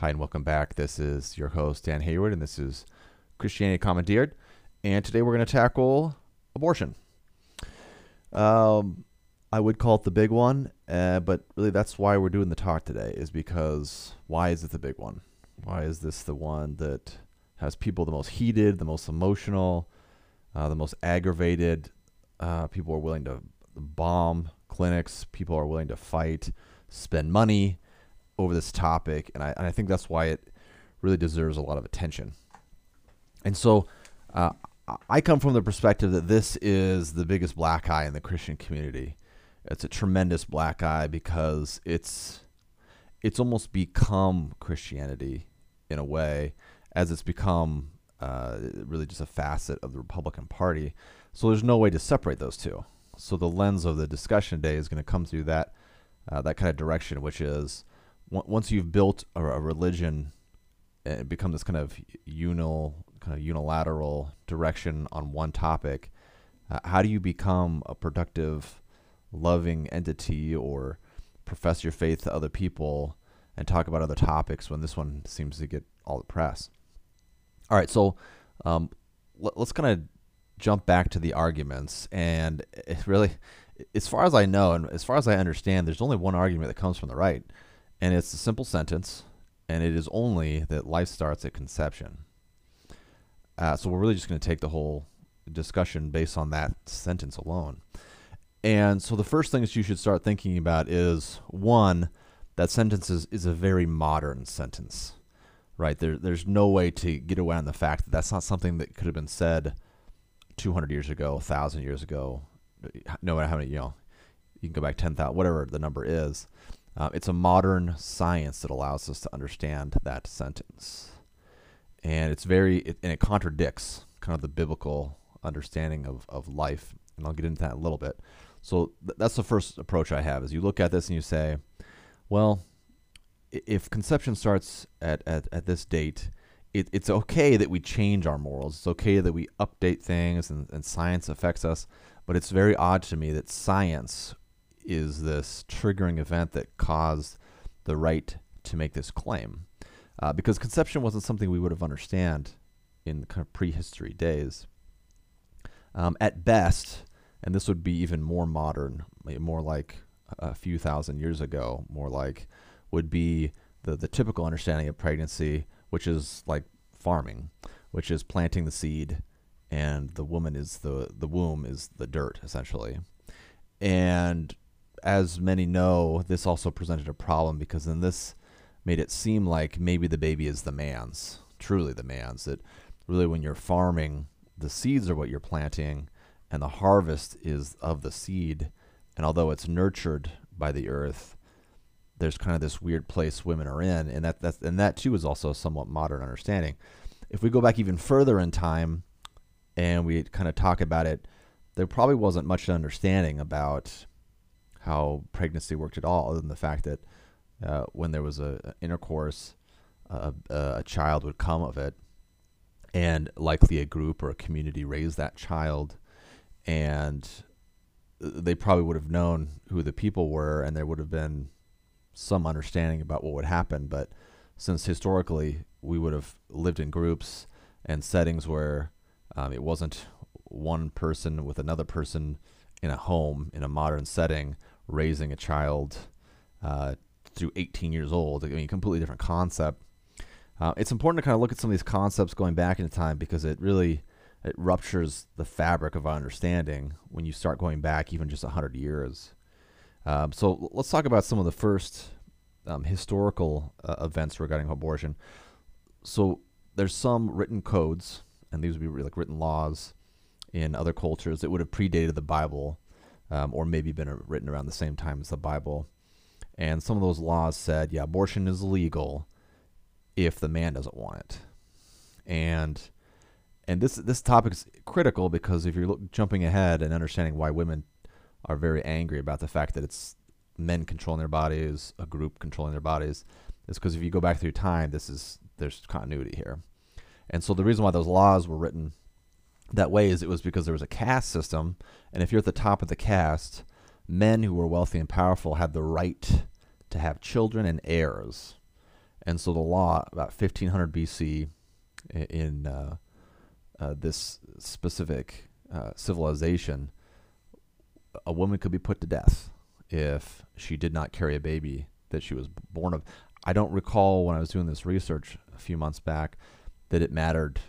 Hi, and welcome back. This is your host, Dan Hayward, and this is Christianity Commandeered. And today we're going to tackle abortion. Um, I would call it the big one, uh, but really that's why we're doing the talk today, is because why is it the big one? Why is this the one that has people the most heated, the most emotional, uh, the most aggravated? Uh, people are willing to bomb clinics, people are willing to fight, spend money over this topic, and I, and I think that's why it really deserves a lot of attention. And so, uh, I come from the perspective that this is the biggest black eye in the Christian community. It's a tremendous black eye because it's it's almost become Christianity in a way, as it's become uh, really just a facet of the Republican Party. So there's no way to separate those two. So the lens of the discussion today is going to come through that uh, that kind of direction, which is once you've built a, a religion and become this kind of unil kind of unilateral direction on one topic, uh, how do you become a productive, loving entity or profess your faith to other people and talk about other topics when this one seems to get all the press? All right, so um, let, us kind of jump back to the arguments, and it really, as far as I know and as far as I understand, there's only one argument that comes from the right, and it's a simple sentence, and it is only that life starts at conception. Uh, so we're really just going to take the whole discussion based on that sentence alone. And so the first things you should start thinking about is one, that sentence is, is a very modern sentence, right? There, there's no way to get away on the fact that that's not something that could have been said 200 years ago, 1,000 years ago, no matter how many, you know, you can go back 10,000, whatever the number is. Uh, it's a modern science that allows us to understand that sentence. And it's very it, and it contradicts kind of the biblical understanding of, of life. And i'll get into that a little bit. So th- that's the first approach i have is you look at this and you say well if conception starts at, at, at this date it, it's okay that we change our morals. It's okay that we update things and, and science affects us. But it's very odd to me that science is this triggering event that caused the right to make this claim uh, because conception wasn't something we would have understand in kind of prehistory days. Um, at best, and this would be even more modern, more like a few thousand years ago, more like would be the, the typical understanding of pregnancy, which is like farming, which is planting the seed, and the woman is the the womb is the dirt essentially. And as many know, this also presented a problem because then this made it seem like maybe the baby is the man's, truly the man's. That really, when you're farming, the seeds are what you're planting, and the harvest is of the seed. And although it's nurtured by the earth, there's kind of this weird place women are in, and that that's, and that too is also a somewhat modern understanding. If we go back even further in time, and we kind of talk about it, there probably wasn't much understanding about how pregnancy worked at all, other than the fact that uh, when there was a, a intercourse, a, a child would come of it, and likely a group or a community raised that child, and they probably would have known who the people were, and there would have been some understanding about what would happen. But since historically we would have lived in groups and settings where um, it wasn't one person with another person in a home in a modern setting raising a child uh, through 18 years old. I mean, completely different concept. Uh, it's important to kind of look at some of these concepts going back into time because it really it ruptures the fabric of our understanding when you start going back even just 100 years. Um, so let's talk about some of the first um, historical uh, events regarding abortion. So there's some written codes, and these would be like written laws in other cultures that would have predated the Bible, um, or maybe been written around the same time as the Bible. And some of those laws said, yeah, abortion is legal if the man doesn't want it. And and this this topic is critical because if you're look, jumping ahead and understanding why women are very angry about the fact that it's men controlling their bodies, a group controlling their bodies, is because if you go back through time, this is there's continuity here. And so the reason why those laws were written that way is it was because there was a caste system, and if you're at the top of the caste, men who were wealthy and powerful had the right to have children and heirs. And so the law, about 1500 BC, in uh, uh, this specific uh, civilization, a woman could be put to death if she did not carry a baby that she was born of. I don't recall when I was doing this research a few months back that it mattered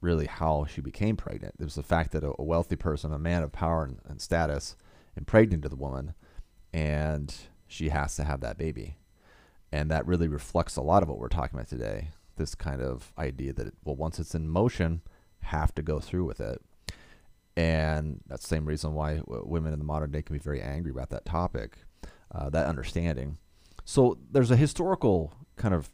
really how she became pregnant. It was the fact that a, a wealthy person, a man of power and, and status, impregnated the woman, and she has to have that baby. And that really reflects a lot of what we're talking about today. This kind of idea that, well, once it's in motion, have to go through with it. And that's the same reason why women in the modern day can be very angry about that topic, uh, that understanding. So there's a historical kind of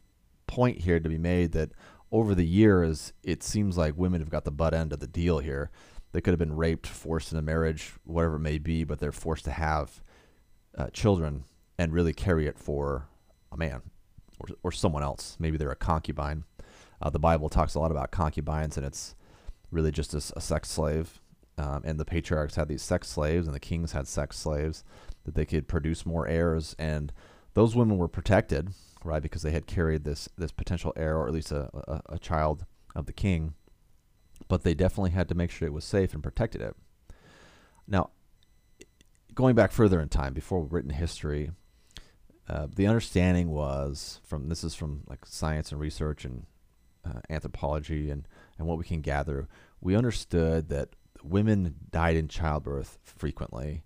point here to be made that over the years, it seems like women have got the butt end of the deal here. They could have been raped, forced into marriage, whatever it may be, but they're forced to have uh, children and really carry it for a man or, or someone else. Maybe they're a concubine. Uh, the Bible talks a lot about concubines, and it's really just a, a sex slave. Um, and the patriarchs had these sex slaves, and the kings had sex slaves that they could produce more heirs. And those women were protected, right, because they had carried this this potential heir, or at least a, a, a child of the king. But they definitely had to make sure it was safe and protected it. Now, going back further in time, before written history, uh, the understanding was from this is from like science and research and uh, anthropology and and what we can gather. We understood that women died in childbirth frequently.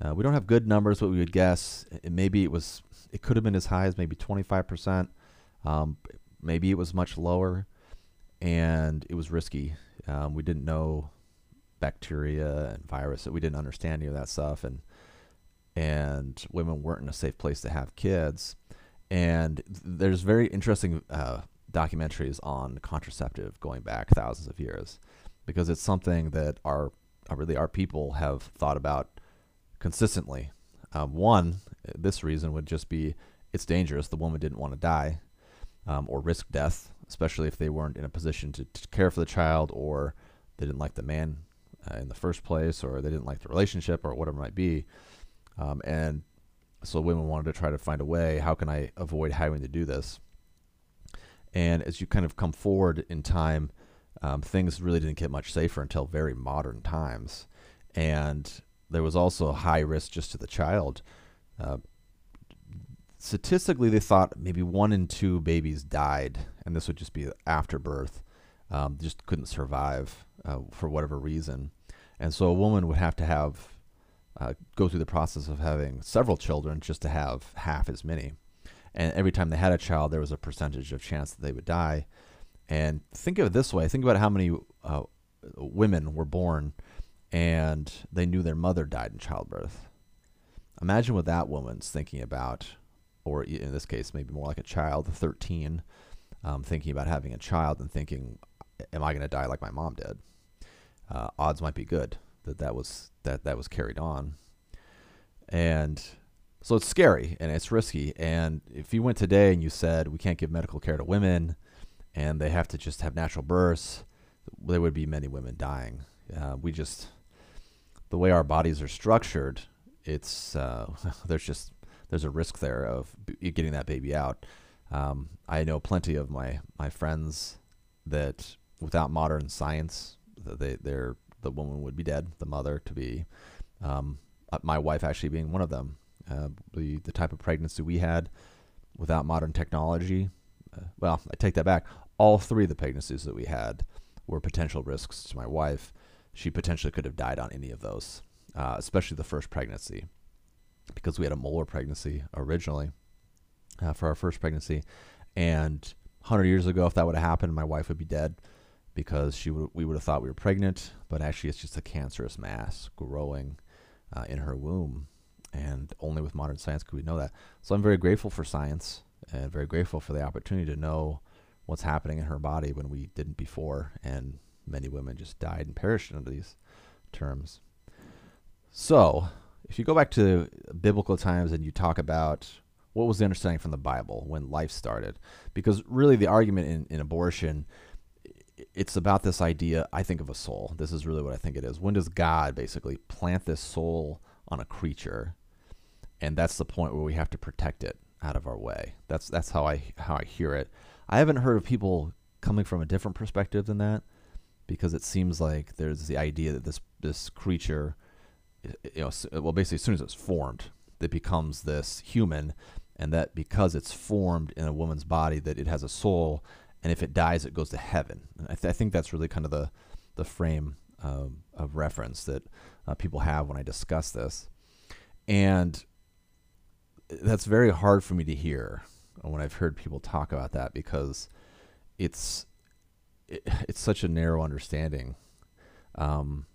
Uh, we don't have good numbers, but we would guess maybe it was it could have been as high as maybe 25%. Um, maybe it was much lower, and it was risky. Um, we didn't know bacteria and virus, we didn't understand any of that stuff, and and women weren't in a safe place to have kids. And there's very interesting uh, documentaries on contraceptive going back thousands of years because it's something that our uh, really our people have thought about consistently. Um, one, this reason would just be it's dangerous. The woman didn't want to die um, or risk death, especially if they weren't in a position to, to, care for the child or they didn't like the man uh, in the first place or they didn't like the relationship or whatever it might be. Um, and so women wanted to try to find a way how can I avoid having to do this? And as you kind of come forward in time, um, things really didn't get much safer until very modern times. And there was also a high risk just to the child. Statistically, they thought maybe one in two babies died, and this would just be after birth, um, just couldn't survive uh, for whatever reason. And so a woman would have to have uh, go through the process of having several children just to have half as many. And every time they had a child, there was a percentage of chance that they would die. And think of it this way: think about how many uh, women were born and they knew their mother died in childbirth. Imagine what that woman's thinking about, or in this case, maybe more like a child, 13, um, thinking about having a child and thinking, "Am I going to die like my mom did?" Uh, odds might be good that that was that that was carried on, and so it's scary and it's risky. And if you went today and you said we can't give medical care to women, and they have to just have natural births, there would be many women dying. Uh, we just the way our bodies are structured, it's uh, there's just there's a risk there of getting that baby out. Um, I know plenty of my my friends that without modern science, they they're the woman would be dead, the mother to be. Um, uh, my wife actually being one of them. Uh, the the type of pregnancy we had without modern technology. Uh, well, I take that back. All three of the pregnancies that we had were potential risks to my wife she potentially could have died on any of those, uh, especially the first pregnancy, because we had a molar pregnancy originally uh, for our first pregnancy, and 100 years ago, if that would have happened, my wife would be dead because she would we would have thought we were pregnant, but actually it's just a cancerous mass growing uh, in her womb, and only with modern science could we know that. So I'm very grateful for science and very grateful for the opportunity to know what's happening in her body when we didn't before, and many women just died and perished under these terms. So, if you go back to biblical times and you talk about what was the understanding from the Bible when life started, because really the argument in, in abortion, it's about this idea, I think, of a soul. This is really what I think it is. When does God basically plant this soul on a creature? And that's the point where we have to protect it. out of our way. That's that's how I how I hear it. I haven't heard of people coming from a different perspective than that because it seems like there's the idea that this this creature you know well basically as soon as it's formed it becomes this human and that because it's formed in a woman's body that it has a soul and if it dies it goes to heaven. I, th- I, think that's really kind of the the frame um, of reference that uh, people have when i discuss this. And that's very hard for me to hear when i've heard people talk about that because it's it, it's such a narrow understanding. Um,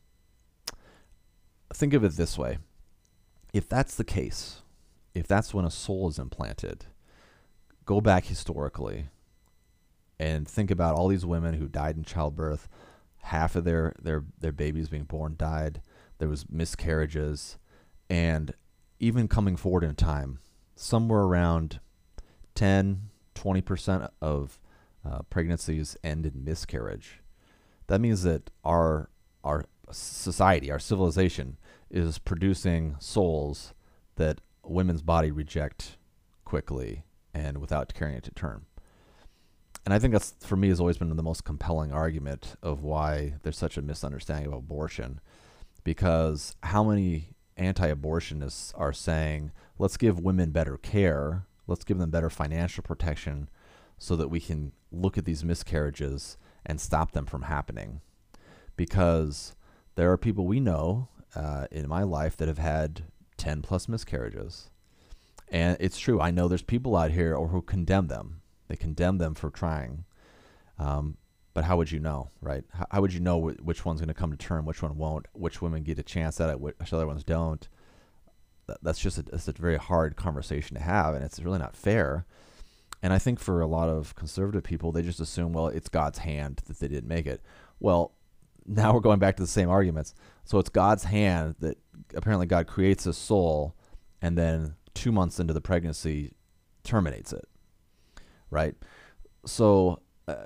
think of it this way if that's the case, if that's when a soul is implanted, go back historically and think about all these women who died in childbirth. Half of their, their, their babies being born died. There was miscarriages. And even coming forward in time, somewhere around 10, 20% of uh, pregnancies end in miscarriage. That means that our, our society, our civilization, is producing souls that women's body reject quickly and without carrying it to term. And I think that's for me has always been the most compelling argument of why there's such a misunderstanding of abortion, because how many anti-abortionists are saying, let's give women better care, let's give them better financial protection, so that we can look at these miscarriages and stop them from happening, because there are people we know uh, in my life that have had 10 plus miscarriages. And it's true. I know there's people out here or who condemn them. They condemn them for trying. Um, but how would you know, right? How, how would you know wh- which one's going to come to term, which one won't, which women get a chance at it, which other ones don't? That, that's just a, a very hard conversation to have, and it's really not fair. And I think for a lot of conservative people, they just assume, well, it's God's hand that they didn't make it. Well, now we're going back to the same arguments. So it's God's hand that apparently God creates a soul and then two months into the pregnancy terminates it. Right? So uh,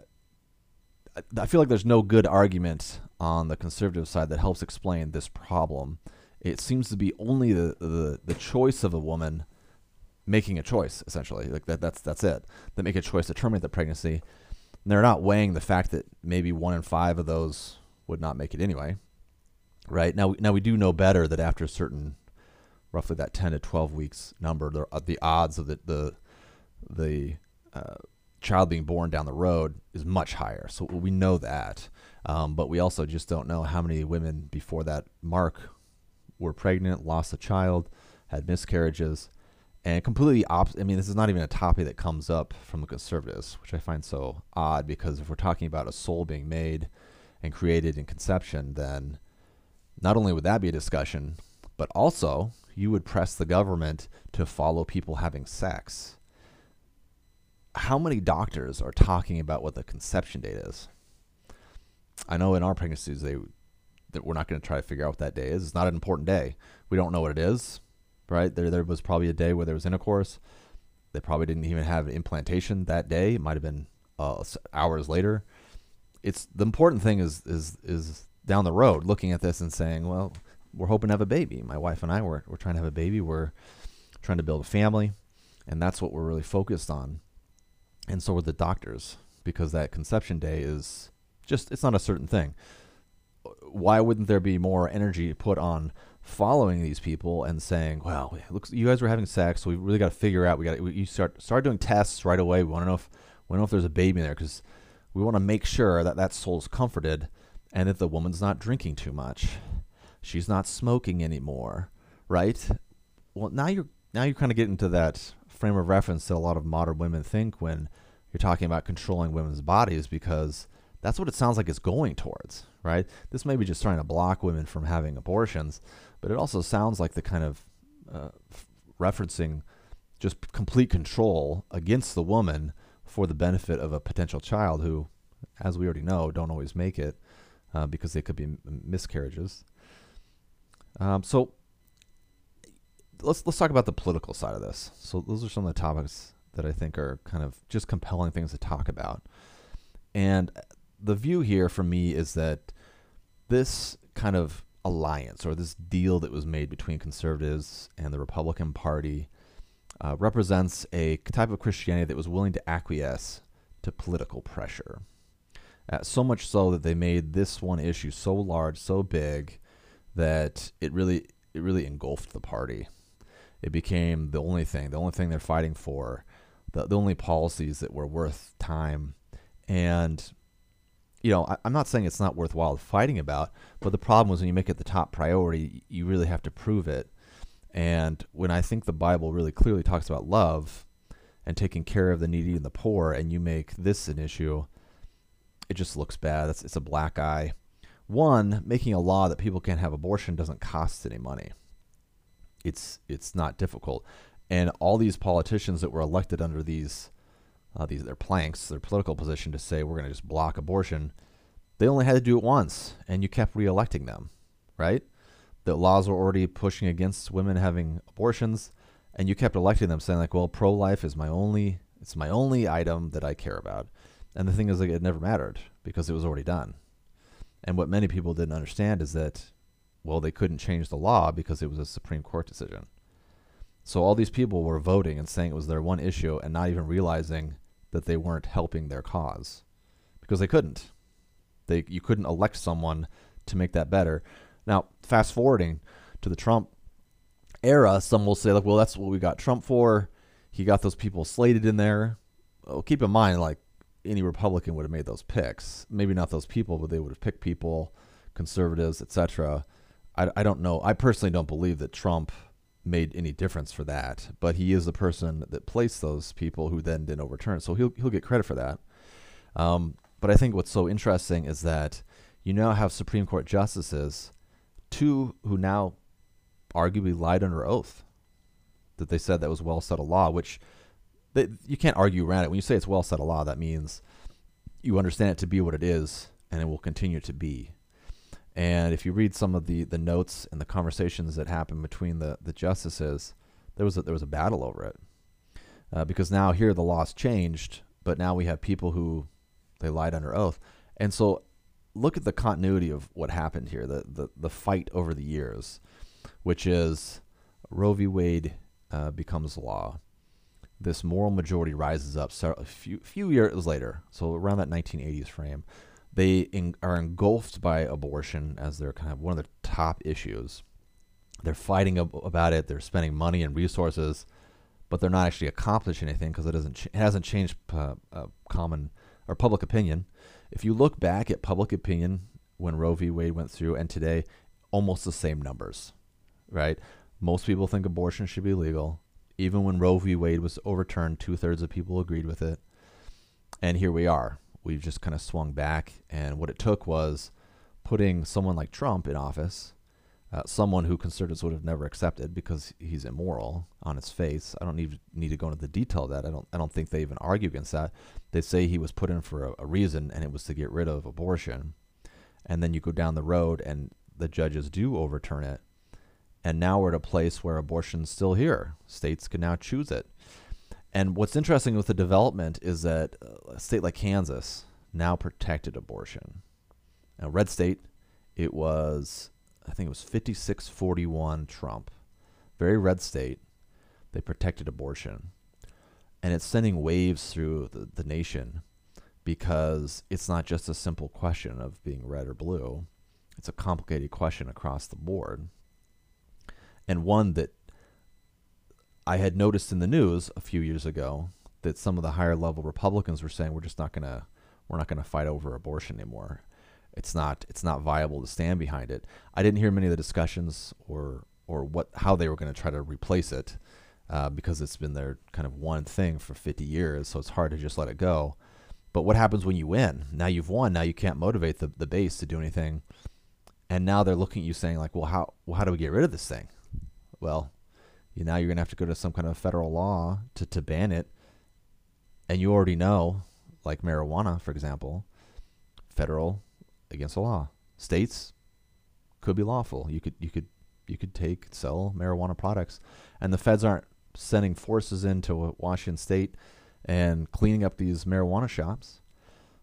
I feel like there's no good argument on the conservative side that helps explain this problem. It seems to be only the, the, the choice of a woman making a choice, essentially. Like that, that's that's it. They make a choice to terminate the pregnancy. And they're not weighing the fact that maybe one in five of those would not make it anyway. Right now, now we do know better that after a certain, roughly that ten to twelve weeks number, the, the odds of the the, the uh, child being born down the road is much higher. So we know that, um, but we also just don't know how many women before that mark were pregnant, lost a child, had miscarriages, and completely opposite. I mean, this is not even a topic that comes up from the conservatives, which I find so odd because if we're talking about a soul being made and created in conception, then not only would that be a discussion, but also you would press the government to follow people having sex. How many doctors are talking about what the conception date is? I know in our pregnancies they that we're not going to try to figure out what that day is. It's not an important day. We don't know what it is, right? There there was probably a day where there was intercourse. They probably didn't even have implantation that day. It might have been uh, hours later it's the important thing is is is down the road looking at this and saying, well, we're hoping to have a baby. My wife and I were we're trying to have a baby. We're trying to build a family, and that's what we're really focused on. And so are the doctors because that conception day is just it's not a certain thing. Why wouldn't there be more energy put on following these people and saying, "Well, looks you guys were having sex, so we really got to figure out. We got you start start doing tests right away. We want to know if we to know if there's a baby in there because we want to make sure that that soul's comforted and that the woman's not drinking too much. She's not smoking anymore, right? Well, now you're now you're kind of getting to that frame of reference that a lot of modern women think when you're talking about controlling women's bodies because that's what it sounds like it's going towards, right? This may be just trying to block women from having abortions, but it also sounds like the kind of uh, f- referencing just complete control against the woman for the benefit of a potential child who, as we already know, don't always make it uh, because they could be miscarriages. Um, so let's let's talk about the political side of this. So those are some of the topics that I think are kind of just compelling things to talk about. And the view here for me is that this kind of alliance or this deal that was made between conservatives and the Republican Party uh, represents a type of Christianity that was willing to acquiesce to political pressure. Uh, so much so that they made this one issue so large, so big, that it really it really engulfed the party. It became the only thing, the only thing they're fighting for, the, the only policies that were worth time. And, you know, I, I'm not saying it's not worthwhile fighting about, but the problem is when you make it the top priority, you really have to prove it. And when I think the Bible really clearly talks about love and taking care of the needy and the poor, and you make this an issue, it just looks bad. It's, it's a black eye. One, making a law that people can't have abortion doesn't cost any money. It's it's not difficult, and all these politicians that were elected under these uh, these their planks, their political position to say we're going to just block abortion, they only had to do it once, and you kept reelecting them, right? The laws were already pushing against women having abortions, and you kept electing them, saying like, well, pro-life is my only it's my only item that I care about. And the thing is, like, it never mattered because it was already done. And what many people didn't understand is that, well, they couldn't change the law because it was a Supreme Court decision. So all these people were voting and saying it was their one issue and not even realizing that they weren't helping their cause because they couldn't. They you couldn't elect someone to make that better. Now, fast forwarding to the Trump era, some will say like, well, that's what we got Trump for. He got those people slated in there. Well, keep in mind, like any Republican would have made those picks. Maybe not those people, but they would have picked people, conservatives, etc. I, I don't know. I personally don't believe that Trump made any difference for that, but he is the person that placed those people who then didn't overturn. So he'll he'll get credit for that. Um, but I think what's so interesting is that you now have Supreme Court justices, two who now arguably lied under oath that they said that was well settled law, which you can't argue around it. When you say it's well settled law, that means you understand it to be what it is, and it will continue to be. And if you read some of the, the notes and the conversations that happened between the, the justices, there was a, there was a battle over it, uh, because now here the law's changed, but now we have people who they lied under oath, and so look at the continuity of what happened here, the the, the fight over the years, which is Roe v. Wade uh, becomes law this moral majority rises up so a few few years later, so around that 1980s frame, they in, are engulfed by abortion as their kind of one of the top issues. They're fighting ab- about it. They're spending money and resources, but they're not actually accomplishing anything because it doesn't ch- it hasn't changed uh, common or public opinion. If you look back at public opinion when Roe v. Wade went through and today, almost the same numbers, right? Most people think abortion should be legal even when Roe v. Wade was overturned, two thirds of people agreed with it. And here we are. We've just kind of swung back. And what it took was putting someone like Trump in office, uh, someone who conservatives would have never accepted because he's immoral on his face. I don't need need to go into the detail of that. I don't I don't think they even argue against that. They say he was put in for a, a reason, and it was to get rid of abortion. And then you go down the road, and the judges do overturn it and now we're at a place where abortion's still here. States can now choose it. And what's interesting with the development is that uh, a state like Kansas now protected abortion. Now, red state, it was, I think it was 5641 Trump. Very red state. They protected abortion. And it's sending waves through the, the nation because it's not just a simple question of being red or blue, it's a complicated question across the board and one that I had noticed in the news a few years ago that some of the higher level Republicans were saying we're just not gonna we're not gonna fight over abortion anymore. It's not it's not viable to stand behind it. I didn't hear many of the discussions or or what how they were going to try to replace it uh, because it's been their kind of one thing for 50 years, so it's hard to just let it go. But what happens when you win? Now you've won. Now you can't motivate the, the base to do anything, and now they're looking at you saying like, well, how well, how do we get rid of this thing? Well, you now you're going to have to go to some kind of federal law to, to ban it. And you already know, like marijuana, for example, federal against the law. States could be lawful. You could you could you could take sell marijuana products, and the feds aren't sending forces into Washington State and cleaning up these marijuana shops.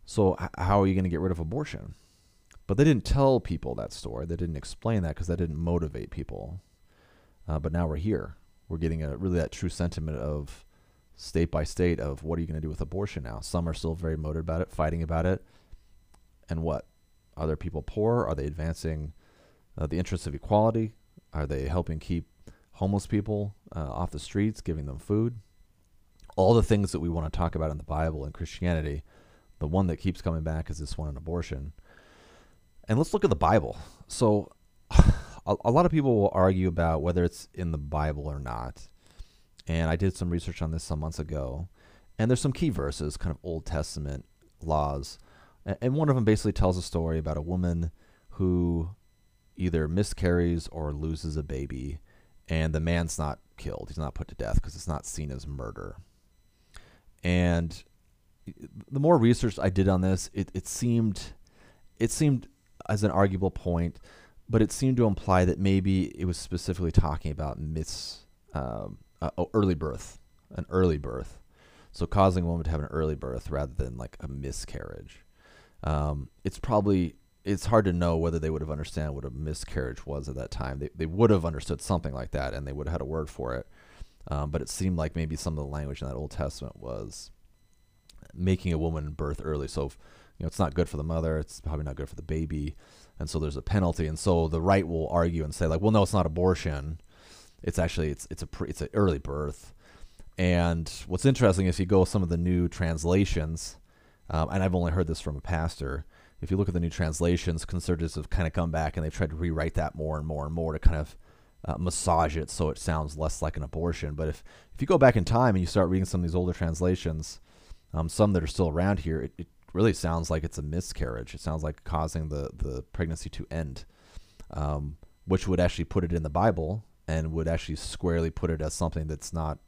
So how are you going to get rid of abortion? But they didn't tell people that story. They didn't explain that because that didn't motivate people. Uh, but now we're here. we're getting a really that true sentiment of state by state of what are you going to do with abortion now? Some are still very motivated about it, fighting about it. And what? Are there people poor? Are they advancing uh, the interests of equality? Are they helping keep homeless people uh, off the streets, giving them food? All the things that we want to talk about in the Bible and Christianity, the one that keeps coming back is this one on abortion. And let's look at the Bible. So, a, a lot of people will argue about whether it's in the Bible or not. And I did some research on this some months ago. And there's some key verses, kind of Old Testament laws. And one of them basically tells a story about a woman who either miscarries or loses a baby, and the man's not killed. He's not put to death because it's not seen as murder. And the more research I did on this, it, it seemed it seemed as an arguable point, but it seemed to imply that maybe it was specifically talking about mis um, uh, oh, early birth, an early birth, so causing a woman to have an early birth rather than like a miscarriage. Um, it's probably it's hard to know whether they would have understood what a miscarriage was at that time. They, they would have understood something like that, and they would have had a word for it. Um, but it seemed like maybe some of the language in that Old Testament was making a woman birth early. So, if, you know, it's not good for the mother. It's probably not good for the baby, and so there's a penalty. And so the right will argue and say like, well, no, it's not abortion. It's actually it's it's a pre, it's an early birth. And what's interesting is you go some of the new translations, um, and I've only heard this from a pastor if you look at the new translations, conservatives have kind of come back and they've tried to rewrite that more and more and more to kind of uh, massage it so it sounds less like an abortion. But if, if you go back in time and you start reading some of these older translations, um, some that are still around here, it, it, really sounds like it's a miscarriage. It sounds like causing the, the pregnancy to end, um, which would actually put it in the Bible and would actually squarely put it as something that's not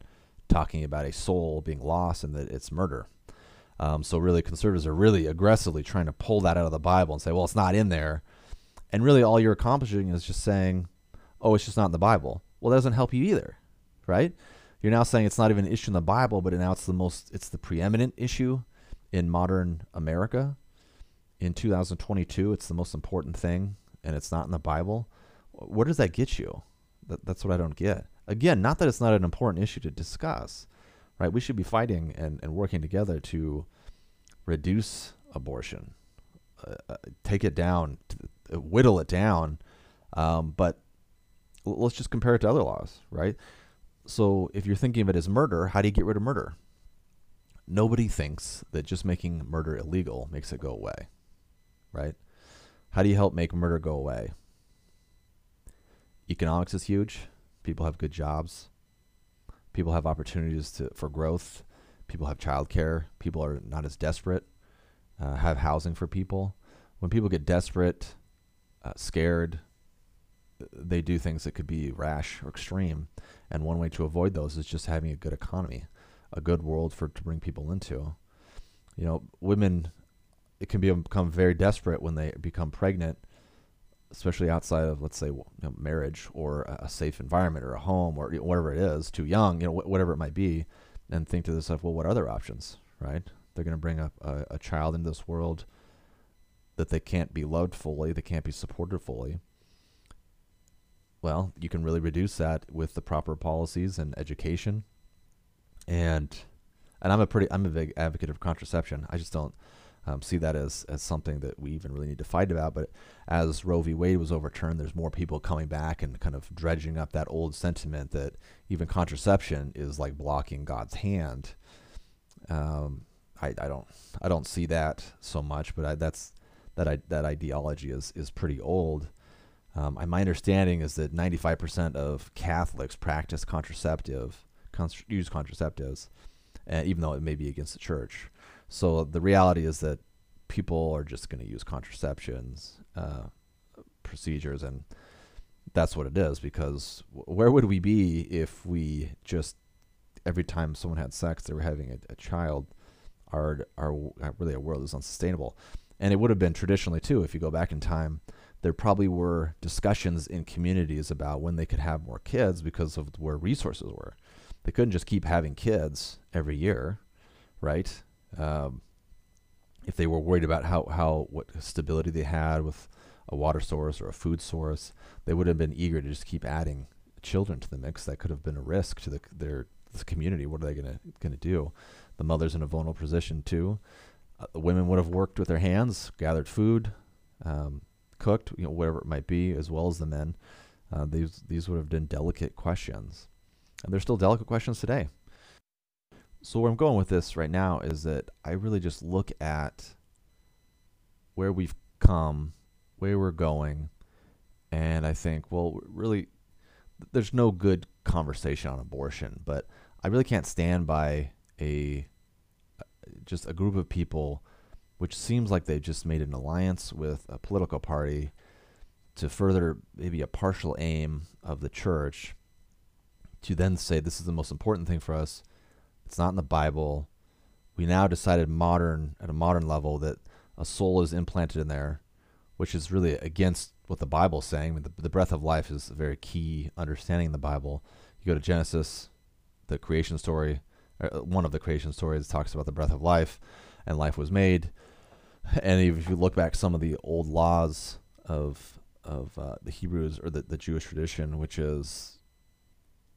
talking about a soul being lost and that it's murder. Um, so really, conservatives are really aggressively trying to pull that out of the Bible and say, well, it's not in there. And really, all you're accomplishing is just saying, oh, it's just not in the Bible. Well, that doesn't help you either, right? You're now saying it's not even an issue in the Bible, but now it's the most, it's the preeminent issue in modern America. In 2022, it's the most important thing, and it's not in the Bible. Where does that get you? That, that's what I don't get. Again, not that it's not an important issue to discuss, right? We should be fighting and, and working together to reduce abortion, uh, uh, take it down, uh, whittle it down. Um, but let's just compare it to other laws, right? So if you're thinking of it as murder, how do you get rid of murder? Nobody thinks that just making murder illegal makes it go away, right? How do you help make murder go away? Economics is huge. People have good jobs people have opportunities to, for growth. People have childcare. People are not as desperate. Uh, have housing for people. When people get desperate, uh, scared, they do things that could be rash or extreme. And one way to avoid those is just having a good economy, a good world for to bring people into. You know, women, it can be, become very desperate when they become pregnant especially outside of let's say you know, marriage or a safe environment or a home or whatever it is, too young, you know, wh- whatever it might be, and think to themselves, well, what other options, right? They're going to bring up a, a child into this world that they can't be loved fully, they can't be supported fully. Well, you can really reduce that with the proper policies and education. And and I'm a pretty I'm a big advocate of contraception. I just don't um, see that as, as something that we even really need to fight about. But as Roe v. Wade was overturned, there's more people coming back and kind of dredging up that old sentiment that even contraception is like blocking God's hand. Um, I, I don't I don't see that so much, but I, that's that I, that ideology is is pretty old. Um, my understanding is that 95% of Catholics practice contraceptive, use contraceptives, and even though it may be against the church. So the reality is that people are just going to use contraceptions uh, procedures, and that's what it is. Because where would we be if we just every time someone had sex, they were having a, a child? Our, our really our world is unsustainable, and it would have been traditionally too. If you go back in time, there probably were discussions in communities about when they could have more kids because of where resources were. They couldn't just keep having kids every year, right? Um, if they were worried about how, how what stability they had with a water source or a food source, they would have been eager to just keep adding children to the mix, that could have been a risk to the, their this community. What are they gonna gonna do? The mother's in a vulnerable position too. Uh, the women would have worked with their hands, gathered food, um, cooked, you know, whatever it might be, as well as the men. Uh, these these would have been delicate questions, and they're still delicate questions today. So where I'm going with this right now is that I really just look at where we've come, where we're going, and I think, well, really, there's no good conversation on abortion, but I really can't stand by a just a group of people which seems like they've just made an alliance with a political party to further maybe a partial aim of the church to then say this is the most important thing for us. It's not in the Bible. We now decided modern at a modern level that a soul is implanted in there, which is really against what the Bible's saying. I mean, the, the breath of life is a very key understanding in the Bible. You go to Genesis, the creation story, uh, one of the creation stories talks about the breath of life, and life was made. And if you look back some of the old laws of of uh, the Hebrews or the, the Jewish tradition, which is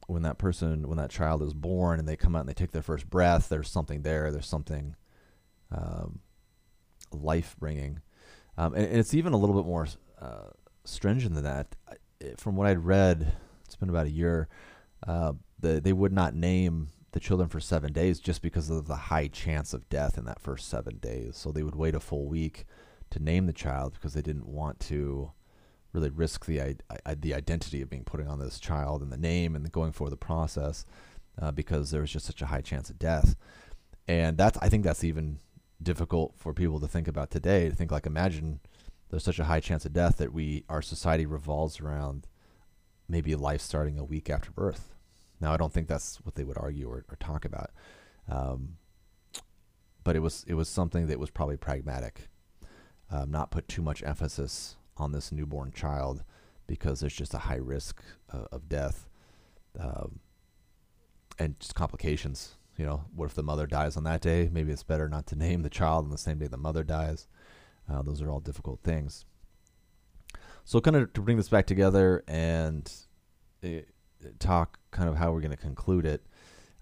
when that person, when that child is born and they come out and they take their first breath, there's something there. There's something um, life bringing. Um, and, and, it's even a little bit more uh, stringent than that. From what I'd read, it's been about a year. Uh, the, they would not name the children for seven days just because of the high chance of death in that first seven days. So they would wait a full week to name the child because they didn't want to really risk the I, the identity of being put on this child and the name and the going for the process uh, because there was just such a high chance of death. And that's I think that's even difficult for people to think about today. To think like imagine there's such a high chance of death that we our society revolves around maybe life starting a week after birth. Now I don't think that's what they would argue or, or talk about, um, but it was it was something that was probably pragmatic, um, not put too much emphasis on this newborn child because there's just a high risk uh, of death um, and just complications. You know, what if the mother dies on that day? Maybe it's better not to name the child on the same day the mother dies. Uh, those are all difficult things. So, kind of to bring this back together and uh, talk kind of how we're going to conclude it.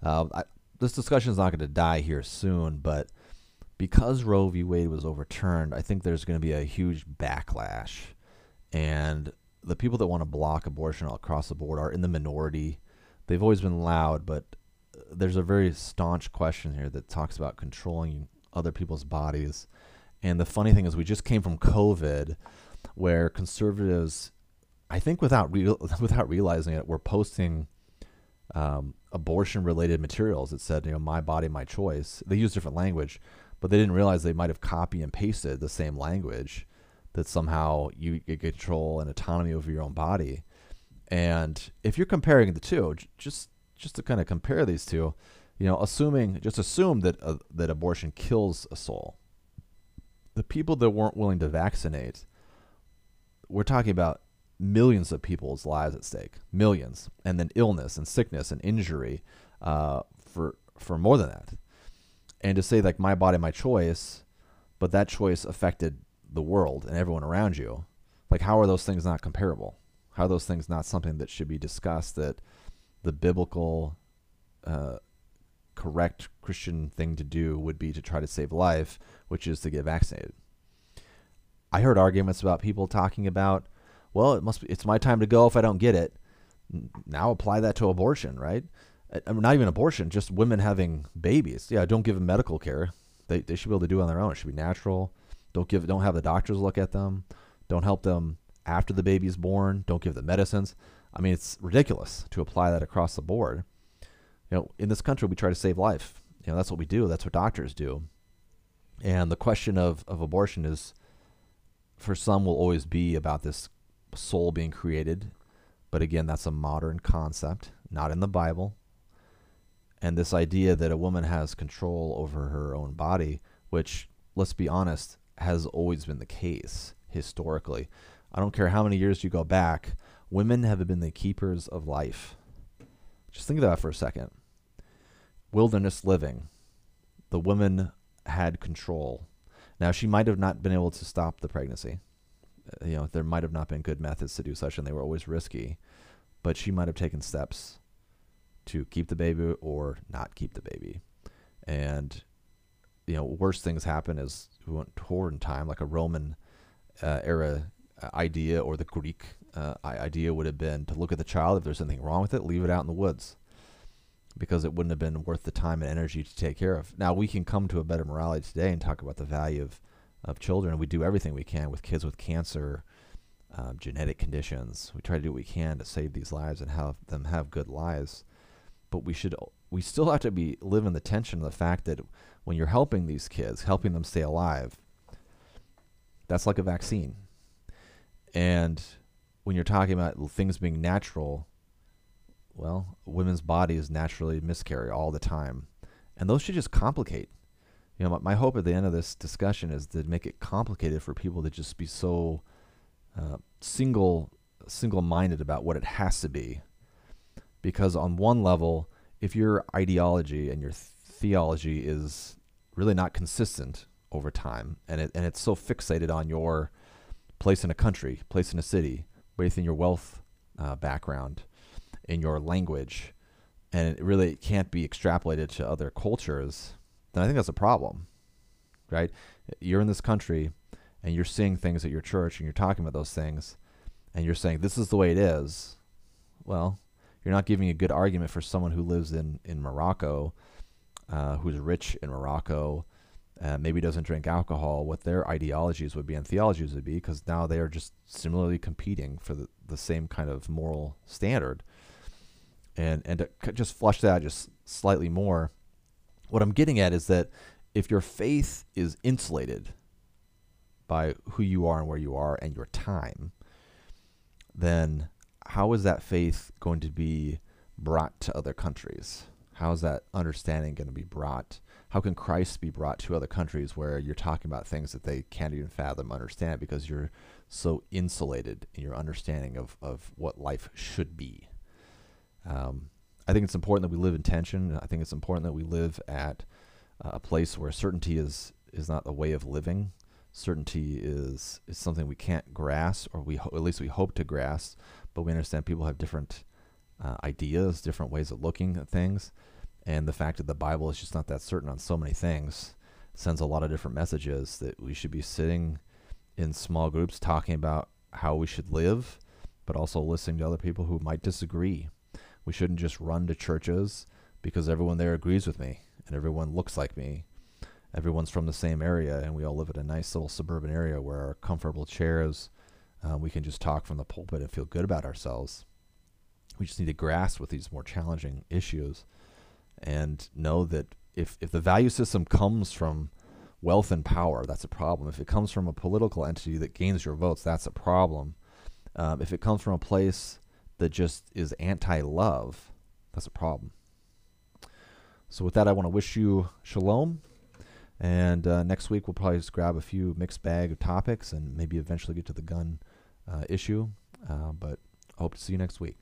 Uh, I, this discussion is not going to die here soon, but because Roe v. Wade was overturned, I think there's going to be a huge backlash. And the people that want to block abortion across the board are in the minority. They've always been loud, but there's a very staunch question here that talks about controlling other people's bodies. And the funny thing is, we just came from COVID, where conservatives, I think without real, without realizing it, were posting um, abortion-related materials that said, you know, "My body, my choice." They use different language, but they didn't realize they might have copy and pasted the same language that somehow you get control and autonomy over your own body. And if you're comparing the two, just just to kind of compare these two, you know, assuming just assume that uh, that abortion kills a soul. The people that weren't willing to vaccinate, we're talking about millions of people's lives at stake, millions, and then illness and sickness and injury uh, for for more than that and to say like my body my choice but that choice affected the world and everyone around you like how are those things not comparable? How are those things not something that should be discussed that the biblical uh, correct christian thing to do would be to try to save life which is to get vaccinated? I heard arguments about people talking about well it must be it's my time to go if i don't get it. Now apply that to abortion right Uh, not even abortion, just women having babies. Yeah, don't give them medical care. They, they should be able to do it on their own. It should be natural. Don't give don't have the doctors look at them. Don't help them after the baby's born. Don't give them medicines. I mean, it's ridiculous to apply that across the board. You know, in this country, we try to save life. You know, that's what we do. That's what doctors do. And the question of, of abortion is, for some, will always be about this soul being created. But again, that's a modern concept, not in the Bible, and this idea that a woman has control over her own body, which, let's be honest, has always been the case historically. I don't care how many years you go back, women have been the keepers of life. Just think of that for a second. Wilderness living, the woman had control. Now, she might have not been able to stop the pregnancy. Uh, you know, there might have not been good methods to do such, and they were always risky. but she might have taken steps to keep the baby or not keep the baby. And you know, worse things happen as we went toward in time, like a Roman uh, era uh, idea or the Greek uh, idea would have been to look at the child. If there's anything wrong with it, leave it out in the woods because it wouldn't have been worth the time and energy to take care of. Now we can come to a better morality today and talk about the value of, of children. We do everything we can with kids with cancer, um, genetic conditions. We try to do what we can to save these lives and have them have good lives. But we should we still have to be living the tension of the fact that when you're helping these kids, helping them stay alive, that's like a vaccine. And when you're talking about things being natural, well, women's bodies naturally miscarry all the time. And those should just complicate. You know, my, my hope at the end of this discussion is to make it complicated for people to just be so uh, single single-minded about what it has to be. Because on one level, if your ideology and your theology is really not consistent over time, and it and it's so fixated on your place in a country, place in a city, based in your wealth uh, background, in your language, and it really can't be extrapolated to other cultures, then I think that's a problem, right? You're in this country, and you're seeing things at your church, and you're talking about those things, and you're saying this is the way it is. Well, you're not giving a good argument for someone who lives in in Morocco, uh, who's rich in Morocco, uh, maybe doesn't drink alcohol, what their ideologies would be and theologies would be, because now they are just similarly competing for the, the same kind of moral standard. And and to just flush that just slightly more, what I'm getting at is that if your faith is insulated by who you are and where you are and your time, then how is that faith going to be brought to other countries? How is that understanding going to be brought? How can Christ be brought to other countries where you're talking about things that they can't even fathom, understand because you're so insulated in your understanding of, of what life should be? Um, I think it's important that we live in tension. I think it's important that we live at uh, a place where certainty is is not a way of living. Certainty is is something we can't grasp, or we ho- at least we hope to grasp but we understand people have different uh, ideas, different ways of looking at things. And the fact that the Bible is just not that certain on so many things sends a lot of different messages that we should be sitting in small groups talking about how we should live, but also listening to other people who might disagree. We shouldn't just run to churches because everyone there agrees with me and everyone looks like me. Everyone's from the same area, and we all live in a nice little suburban area where our comfortable chairs uh, we can just talk from the pulpit and feel good about ourselves. We just need to grasp with these more challenging issues and know that if, if the value system comes from wealth and power, that's a problem. If it comes from a political entity that gains your votes, that's a problem. Um, if it comes from a place that just is anti love, that's a problem. So, with that, I want to wish you shalom and uh, next week, we'll probably just grab a few mixed bag of topics and maybe eventually get to the gun issue. Uh, but hope to see you next week.